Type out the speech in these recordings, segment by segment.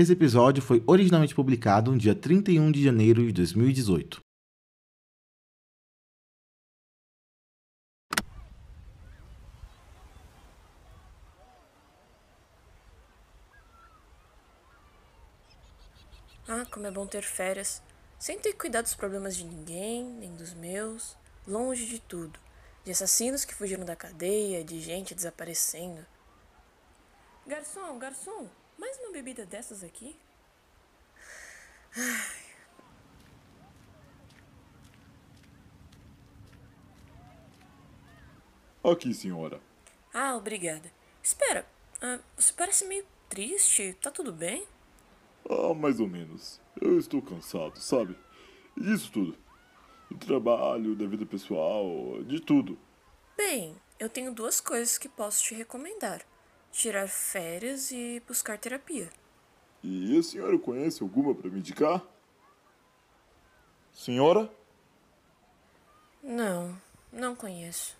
Esse episódio foi originalmente publicado no dia 31 de janeiro de 2018. Ah, como é bom ter férias, sem ter que cuidar dos problemas de ninguém, nem dos meus, longe de tudo, de assassinos que fugiram da cadeia, de gente desaparecendo. Garçom, garçom, mais uma bebida dessas aqui? Ai. Aqui, senhora. Ah, obrigada. Espera, ah, você parece meio triste, tá tudo bem? Ah, mais ou menos. Eu estou cansado, sabe? Disso tudo. Do trabalho, da vida pessoal, de tudo. Bem, eu tenho duas coisas que posso te recomendar: tirar férias e buscar terapia. E a senhora conhece alguma para me indicar? Senhora? Não, não conheço.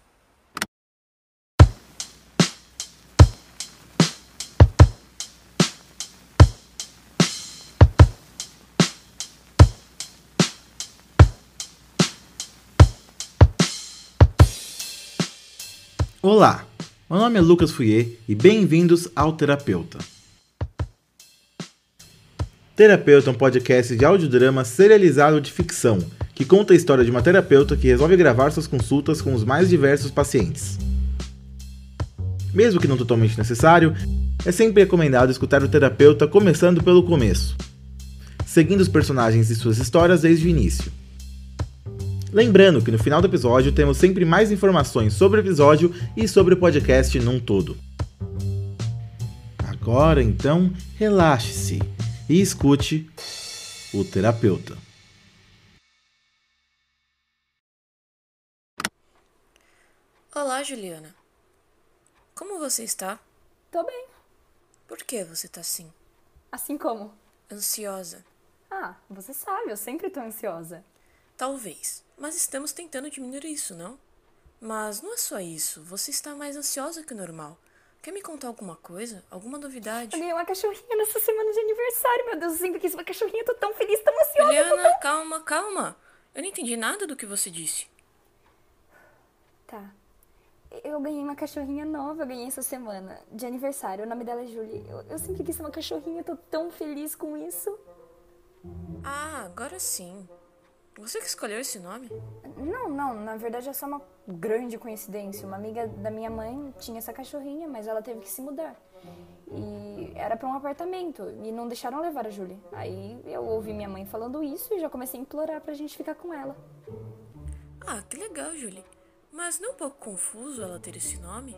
Olá, meu nome é Lucas Fouier e bem-vindos ao Terapeuta. Terapeuta é um podcast de audiodrama serializado de ficção que conta a história de uma terapeuta que resolve gravar suas consultas com os mais diversos pacientes. Mesmo que não totalmente necessário, é sempre recomendado escutar o terapeuta começando pelo começo, seguindo os personagens e suas histórias desde o início. Lembrando que no final do episódio temos sempre mais informações sobre o episódio e sobre o podcast num todo. Agora então, relaxe-se e escute o terapeuta. Olá, Juliana. Como você está? Tô bem. Por que você tá assim? Assim como? Ansiosa? Ah, você sabe, eu sempre tô ansiosa. Talvez. Mas estamos tentando diminuir isso, não? Mas não é só isso. Você está mais ansiosa que o normal. Quer me contar alguma coisa? Alguma novidade? Eu ganhei uma cachorrinha nessa semana de aniversário, meu Deus, eu sempre quis uma cachorrinha, tô tão feliz, tão ansiosa. Juliana, tão... calma, calma. Eu não entendi nada do que você disse. Tá. Eu ganhei uma cachorrinha nova, eu ganhei essa semana, de aniversário. O nome dela é Julie. Eu, eu sempre quis uma cachorrinha, tô tão feliz com isso. Ah, agora sim. Você que escolheu esse nome? Não, não, na verdade é só uma grande coincidência. Uma amiga da minha mãe tinha essa cachorrinha, mas ela teve que se mudar. E era para um apartamento e não deixaram levar a Julie. Aí eu ouvi minha mãe falando isso e já comecei a implorar pra gente ficar com ela. Ah, que legal, Julie. Mas não é um pouco confuso ela ter esse nome?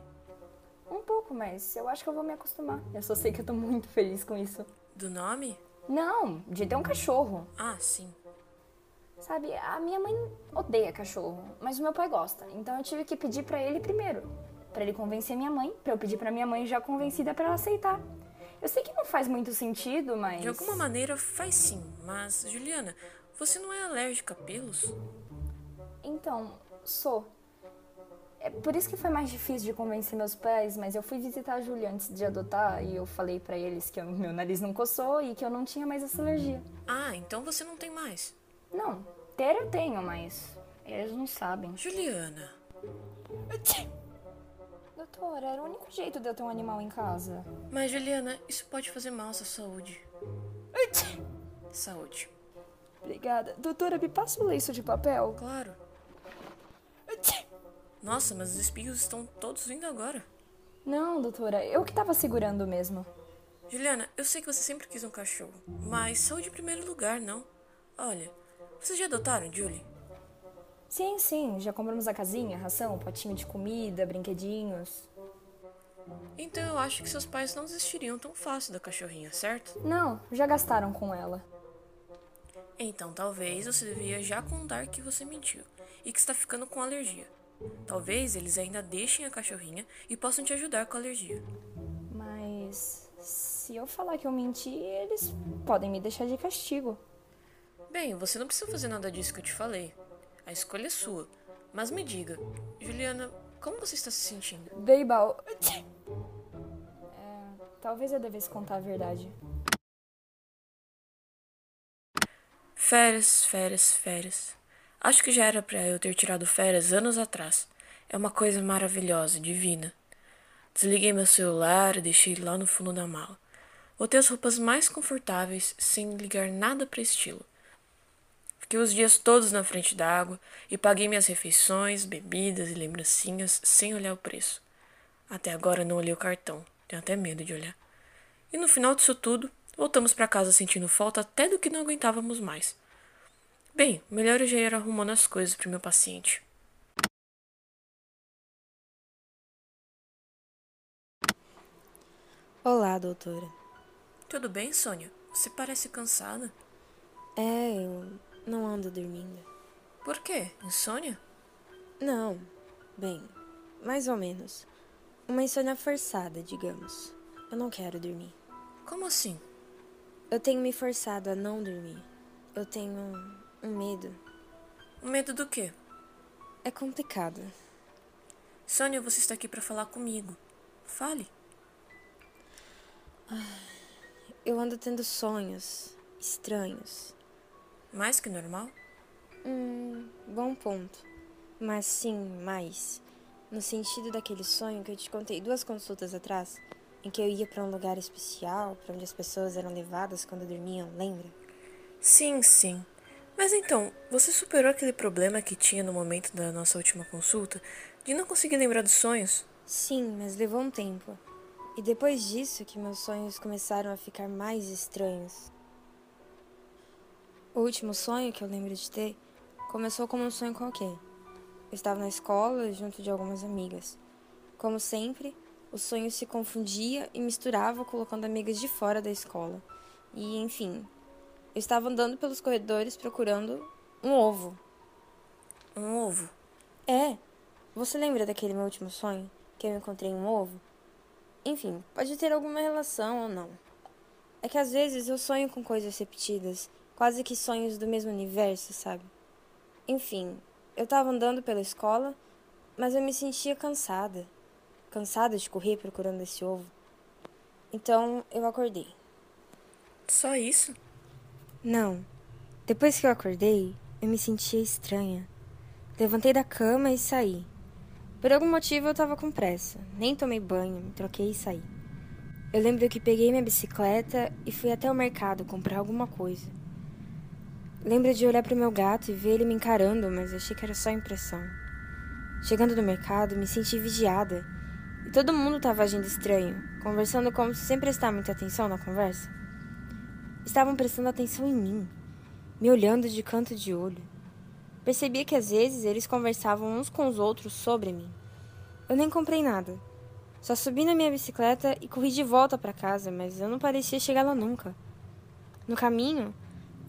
Um pouco, mas eu acho que eu vou me acostumar. Eu só sei que eu tô muito feliz com isso. Do nome? Não, de ter um cachorro. Ah, sim. Sabe, a minha mãe odeia cachorro, mas o meu pai gosta. Então eu tive que pedir para ele primeiro, para ele convencer minha mãe, para eu pedir para minha mãe já convencida para ela aceitar. Eu sei que não faz muito sentido, mas De alguma maneira faz sim, mas Juliana, você não é alérgica a pelos? Então, sou. É por isso que foi mais difícil de convencer meus pais, mas eu fui visitar a Júlia antes de adotar e eu falei para eles que o meu nariz não coçou e que eu não tinha mais essa alergia. Ah, então você não tem mais. Não, ter eu tenho, mas eles não sabem. Juliana. Doutora, era o único jeito de eu ter um animal em casa. Mas Juliana, isso pode fazer mal à sua saúde. Saúde. Obrigada. Doutora, me passa o lenço de papel? Claro. Nossa, mas os espinhos estão todos vindo agora. Não, doutora, eu que tava segurando mesmo. Juliana, eu sei que você sempre quis um cachorro, mas saúde em primeiro lugar, não. Olha, vocês já adotaram, Julie? Sim, sim, já compramos a casinha, ração, potinho de comida, brinquedinhos. Então eu acho que seus pais não desistiriam tão fácil da cachorrinha, certo? Não, já gastaram com ela. Então talvez você devia já contar que você mentiu e que está ficando com alergia. Talvez eles ainda deixem a cachorrinha e possam te ajudar com a alergia. Mas se eu falar que eu menti, eles podem me deixar de castigo. Bem, você não precisa fazer nada disso que eu te falei. A escolha é sua. Mas me diga, Juliana, como você está se sentindo? Beibal. É, talvez eu devesse contar a verdade. Férias, férias, férias. Acho que já era para eu ter tirado férias anos atrás. É uma coisa maravilhosa, divina. Desliguei meu celular e deixei lá no fundo da mala. Botei as roupas mais confortáveis, sem ligar nada para estilo. Fiquei os dias todos na frente da água e paguei minhas refeições, bebidas e lembrancinhas sem olhar o preço. Até agora não olhei o cartão, tenho até medo de olhar. E no final disso tudo, voltamos para casa sentindo falta até do que não aguentávamos mais. Bem, melhor eu já ir arrumando as coisas para o meu paciente. Olá, doutora. Tudo bem, Sônia? Você parece cansada. É, eu não ando dormindo. Por quê? Insônia? Não. Bem, mais ou menos. Uma insônia forçada, digamos. Eu não quero dormir. Como assim? Eu tenho me forçado a não dormir. Eu tenho um medo. Um medo do quê? É complicado. Sônia, você está aqui para falar comigo. Fale. Ah. Eu ando tendo sonhos estranhos. Mais que normal? Hum, bom ponto. Mas sim, mais. No sentido daquele sonho que eu te contei duas consultas atrás, em que eu ia para um lugar especial, para onde as pessoas eram levadas quando dormiam, lembra? Sim, sim. Mas então, você superou aquele problema que tinha no momento da nossa última consulta de não conseguir lembrar dos sonhos? Sim, mas levou um tempo. E depois disso que meus sonhos começaram a ficar mais estranhos. O último sonho que eu lembro de ter começou como um sonho qualquer. Eu estava na escola junto de algumas amigas. Como sempre, o sonho se confundia e misturava colocando amigas de fora da escola. E, enfim, eu estava andando pelos corredores procurando um ovo. Um ovo? É. Você lembra daquele meu último sonho? Que eu encontrei um ovo? Enfim, pode ter alguma relação ou não. É que às vezes eu sonho com coisas repetidas, quase que sonhos do mesmo universo, sabe? Enfim, eu tava andando pela escola, mas eu me sentia cansada. Cansada de correr procurando esse ovo. Então eu acordei. Só isso? Não. Depois que eu acordei, eu me sentia estranha. Levantei da cama e saí. Por algum motivo eu estava com pressa. Nem tomei banho, me troquei e saí. Eu lembro que peguei minha bicicleta e fui até o mercado comprar alguma coisa. Lembro de olhar para o meu gato e ver ele me encarando, mas achei que era só impressão. Chegando no mercado, me senti vigiada. E todo mundo estava agindo estranho, conversando como se sem prestar muita atenção na conversa. Estavam prestando atenção em mim, me olhando de canto de olho. Percebia que às vezes eles conversavam uns com os outros sobre mim. Eu nem comprei nada. Só subi na minha bicicleta e corri de volta para casa, mas eu não parecia chegar lá nunca. No caminho,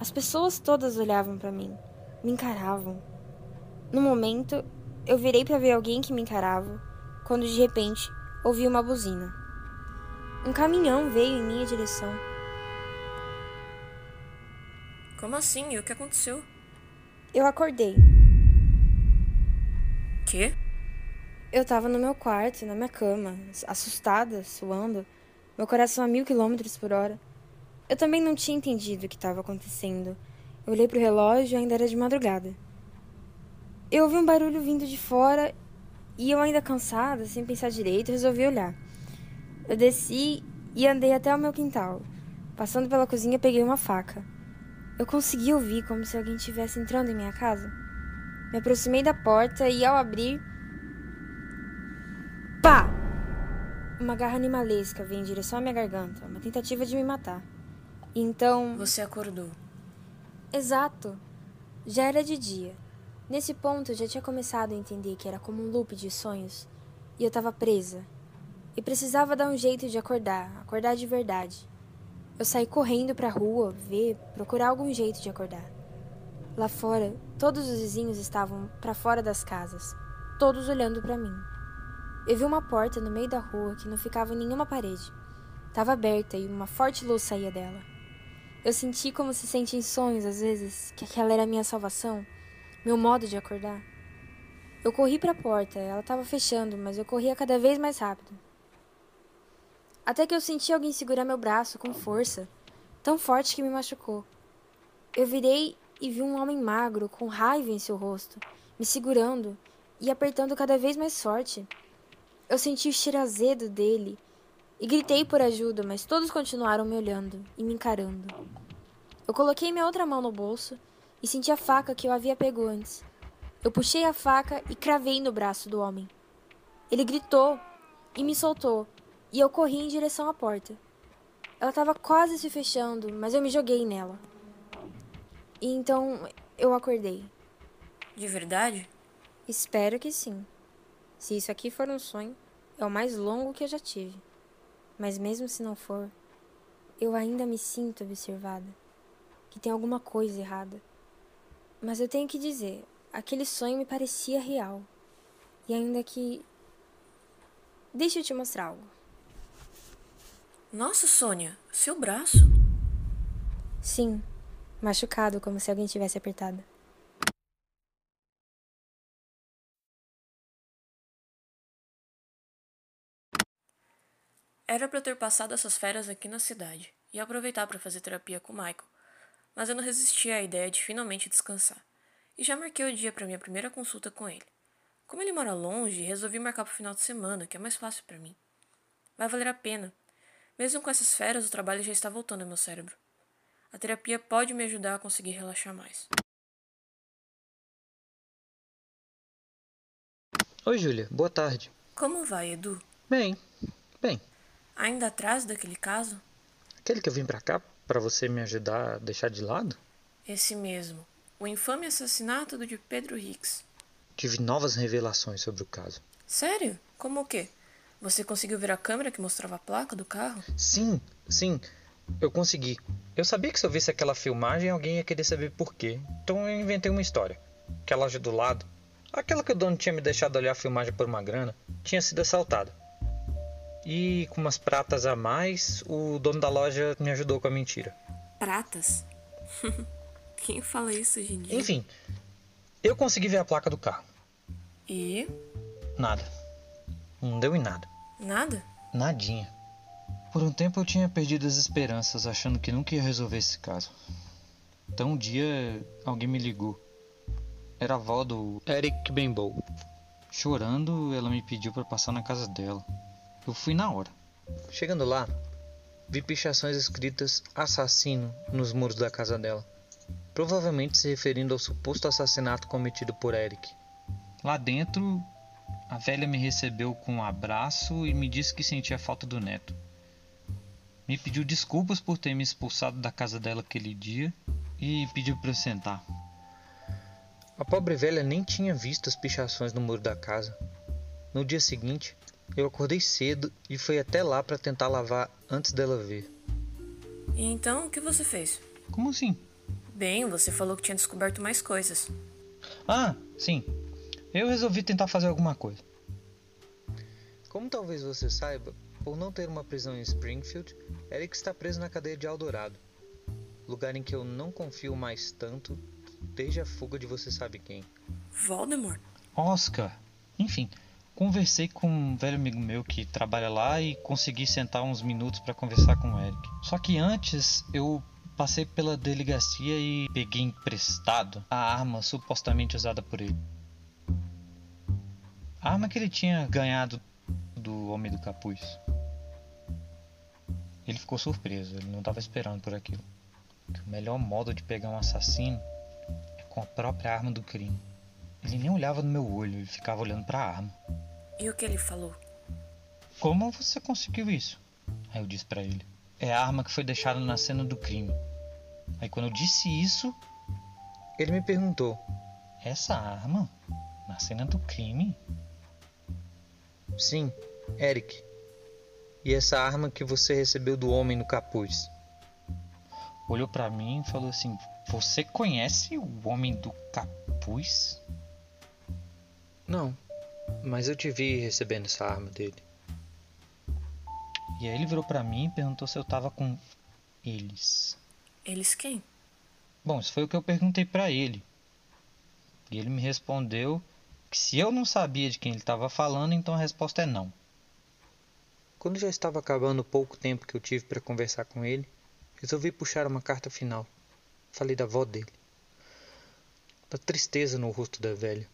as pessoas todas olhavam para mim, me encaravam. No momento, eu virei para ver alguém que me encarava, quando de repente ouvi uma buzina. Um caminhão veio em minha direção. Como assim? E o que aconteceu? Eu acordei. Quê? Eu tava no meu quarto, na minha cama, assustada, suando, meu coração a mil quilômetros por hora. Eu também não tinha entendido o que estava acontecendo. Eu olhei pro relógio e ainda era de madrugada. Eu ouvi um barulho vindo de fora e eu, ainda cansada, sem pensar direito, resolvi olhar. Eu desci e andei até o meu quintal. Passando pela cozinha, peguei uma faca. Eu consegui ouvir como se alguém estivesse entrando em minha casa. Me aproximei da porta e, ao abrir. Pá! Uma garra animalesca veio em direção à minha garganta, uma tentativa de me matar. Então. Você acordou. Exato. Já era de dia. Nesse ponto eu já tinha começado a entender que era como um loop de sonhos. E eu estava presa. E precisava dar um jeito de acordar, acordar de verdade. Eu saí correndo para a rua, ver, procurar algum jeito de acordar. Lá fora, todos os vizinhos estavam para fora das casas, todos olhando para mim. Eu vi uma porta no meio da rua que não ficava em nenhuma parede. Estava aberta e uma forte luz saía dela. Eu senti como se sente em sonhos às vezes que aquela era a minha salvação, meu modo de acordar. Eu corri para a porta, ela estava fechando, mas eu corria cada vez mais rápido. Até que eu senti alguém segurar meu braço com força, tão forte que me machucou. Eu virei e vi um homem magro, com raiva em seu rosto, me segurando e apertando cada vez mais forte. Eu senti o cheiro azedo dele e gritei por ajuda, mas todos continuaram me olhando e me encarando. Eu coloquei minha outra mão no bolso e senti a faca que eu havia pego antes. Eu puxei a faca e cravei no braço do homem. Ele gritou e me soltou, e eu corri em direção à porta. Ela estava quase se fechando, mas eu me joguei nela. E então eu acordei. De verdade? Espero que sim. Se isso aqui for um sonho, é o mais longo que eu já tive. Mas mesmo se não for, eu ainda me sinto observada. Que tem alguma coisa errada. Mas eu tenho que dizer, aquele sonho me parecia real. E ainda que. Deixa eu te mostrar algo. Nossa, Sônia, seu braço. Sim, machucado, como se alguém tivesse apertado. Era para eu ter passado essas férias aqui na cidade e aproveitar para fazer terapia com o Michael, mas eu não resisti à ideia de finalmente descansar. E já marquei o dia para minha primeira consulta com ele. Como ele mora longe, resolvi marcar para o final de semana, que é mais fácil para mim. Vai valer a pena. Mesmo com essas férias, o trabalho já está voltando ao meu cérebro. A terapia pode me ajudar a conseguir relaxar mais. Oi, Júlia. Boa tarde. Como vai, Edu? Bem, bem. Ainda atrás daquele caso? Aquele que eu vim pra cá para você me ajudar a deixar de lado? Esse mesmo. O infame assassinato do de Pedro Hicks. Tive novas revelações sobre o caso. Sério? Como o quê? Você conseguiu ver a câmera que mostrava a placa do carro? Sim, sim. Eu consegui. Eu sabia que se eu visse aquela filmagem, alguém ia querer saber por quê. Então eu inventei uma história. Que a loja do lado, aquela que o dono tinha me deixado olhar a filmagem por uma grana, tinha sido assaltada. E com umas pratas a mais, o dono da loja me ajudou com a mentira. Pratas? Quem fala isso hoje em dia? Enfim, eu consegui ver a placa do carro. E? Nada. Não deu em nada. Nada? Nadinha. Por um tempo eu tinha perdido as esperanças, achando que nunca ia resolver esse caso. Então um dia alguém me ligou. Era a avó do Eric Benbow. Chorando, ela me pediu para passar na casa dela. Eu fui na hora. Chegando lá, vi pichações escritas assassino nos muros da casa dela, provavelmente se referindo ao suposto assassinato cometido por Eric. Lá dentro, a velha me recebeu com um abraço e me disse que sentia falta do neto. Me pediu desculpas por ter me expulsado da casa dela aquele dia e pediu para eu sentar. A pobre velha nem tinha visto as pichações no muro da casa. No dia seguinte, eu acordei cedo e fui até lá para tentar lavar antes dela ver. E então, o que você fez? Como assim? Bem, você falou que tinha descoberto mais coisas. Ah, sim. Eu resolvi tentar fazer alguma coisa. Como talvez você saiba, por não ter uma prisão em Springfield, Eric está preso na cadeia de Eldorado, lugar em que eu não confio mais tanto desde a fuga de você sabe quem. Voldemort? Oscar! Enfim, conversei com um velho amigo meu que trabalha lá e consegui sentar uns minutos para conversar com o Eric. Só que antes eu passei pela delegacia e peguei emprestado a arma supostamente usada por ele. A arma que ele tinha ganhado do Homem do Capuz. Ele ficou surpreso, ele não estava esperando por aquilo. Que o melhor modo de pegar um assassino é com a própria arma do crime. Ele nem olhava no meu olho, ele ficava olhando para a arma. E o que ele falou? Como você conseguiu isso? Aí eu disse para ele: É a arma que foi deixada na cena do crime. Aí quando eu disse isso, ele me perguntou: Essa arma? Na cena do crime? Sim, Eric. E essa arma que você recebeu do homem no capuz? Olhou para mim e falou assim: Você conhece o homem do capuz? Não, mas eu te vi recebendo essa arma dele. E aí ele virou para mim e perguntou se eu tava com eles. Eles quem? Bom, isso foi o que eu perguntei para ele. E ele me respondeu que se eu não sabia de quem ele estava falando, então a resposta é não. Quando já estava acabando o pouco tempo que eu tive para conversar com ele, resolvi puxar uma carta final. Falei da avó dele. da tristeza no rosto da velha.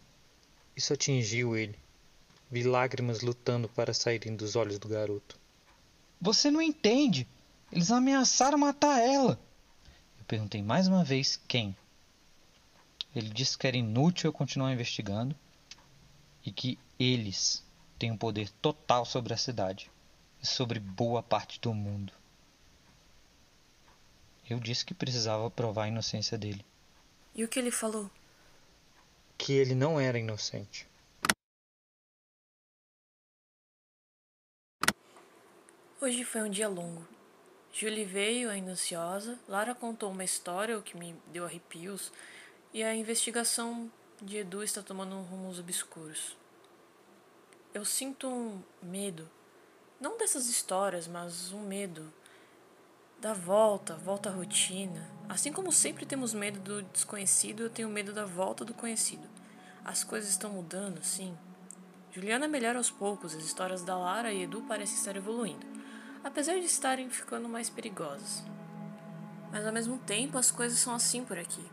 Isso atingiu ele. Vi lágrimas lutando para saírem dos olhos do garoto. Você não entende. Eles ameaçaram matar ela. Eu perguntei mais uma vez quem. Ele disse que era inútil eu continuar investigando e que eles têm um poder total sobre a cidade e sobre boa parte do mundo. Eu disse que precisava provar a inocência dele. E o que ele falou? Que ele não era inocente. Hoje foi um dia longo. Julie veio, ainda ansiosa. Lara contou uma história, o que me deu arrepios. E a investigação de Edu está tomando rumos obscuros. Eu sinto um medo. Não dessas histórias, mas um medo da volta, volta à rotina. Assim como sempre temos medo do desconhecido, eu tenho medo da volta do conhecido. As coisas estão mudando, sim. Juliana melhora aos poucos, as histórias da Lara e Edu parecem estar evoluindo, apesar de estarem ficando mais perigosas. Mas ao mesmo tempo, as coisas são assim por aqui.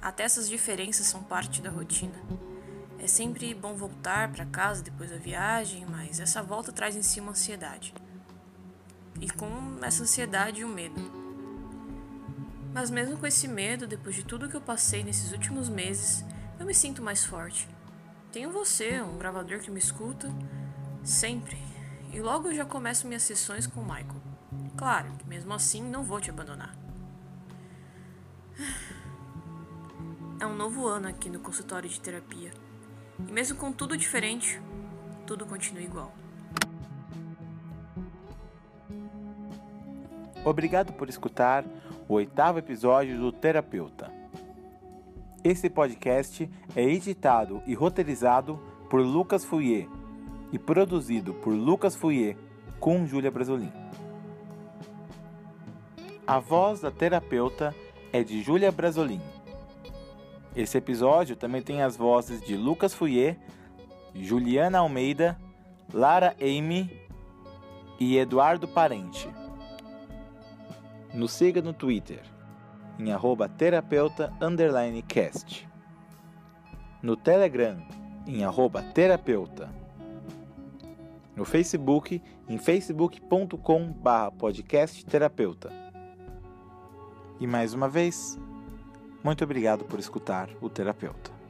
Até essas diferenças são parte da rotina. É sempre bom voltar para casa depois da viagem, mas essa volta traz em si uma ansiedade e com essa ansiedade e o medo. Mas mesmo com esse medo, depois de tudo que eu passei nesses últimos meses, eu me sinto mais forte. Tenho você, um gravador que me escuta, sempre. E logo eu já começo minhas sessões com o Michael. Claro mesmo assim não vou te abandonar. É um novo ano aqui no consultório de terapia. E mesmo com tudo diferente, tudo continua igual. Obrigado por escutar o oitavo episódio do Terapeuta. Esse podcast é editado e roteirizado por Lucas Fouier e produzido por Lucas Fouier com Júlia Brasolin. A voz da terapeuta é de Júlia Brasolin. Esse episódio também tem as vozes de Lucas Fouier, Juliana Almeida, Lara Amy e Eduardo Parente. Nos siga no Twitter, em arroba terapeuta cast. No Telegram, em terapeuta. No Facebook, em facebook.com podcast terapeuta. E mais uma vez, muito obrigado por escutar o terapeuta.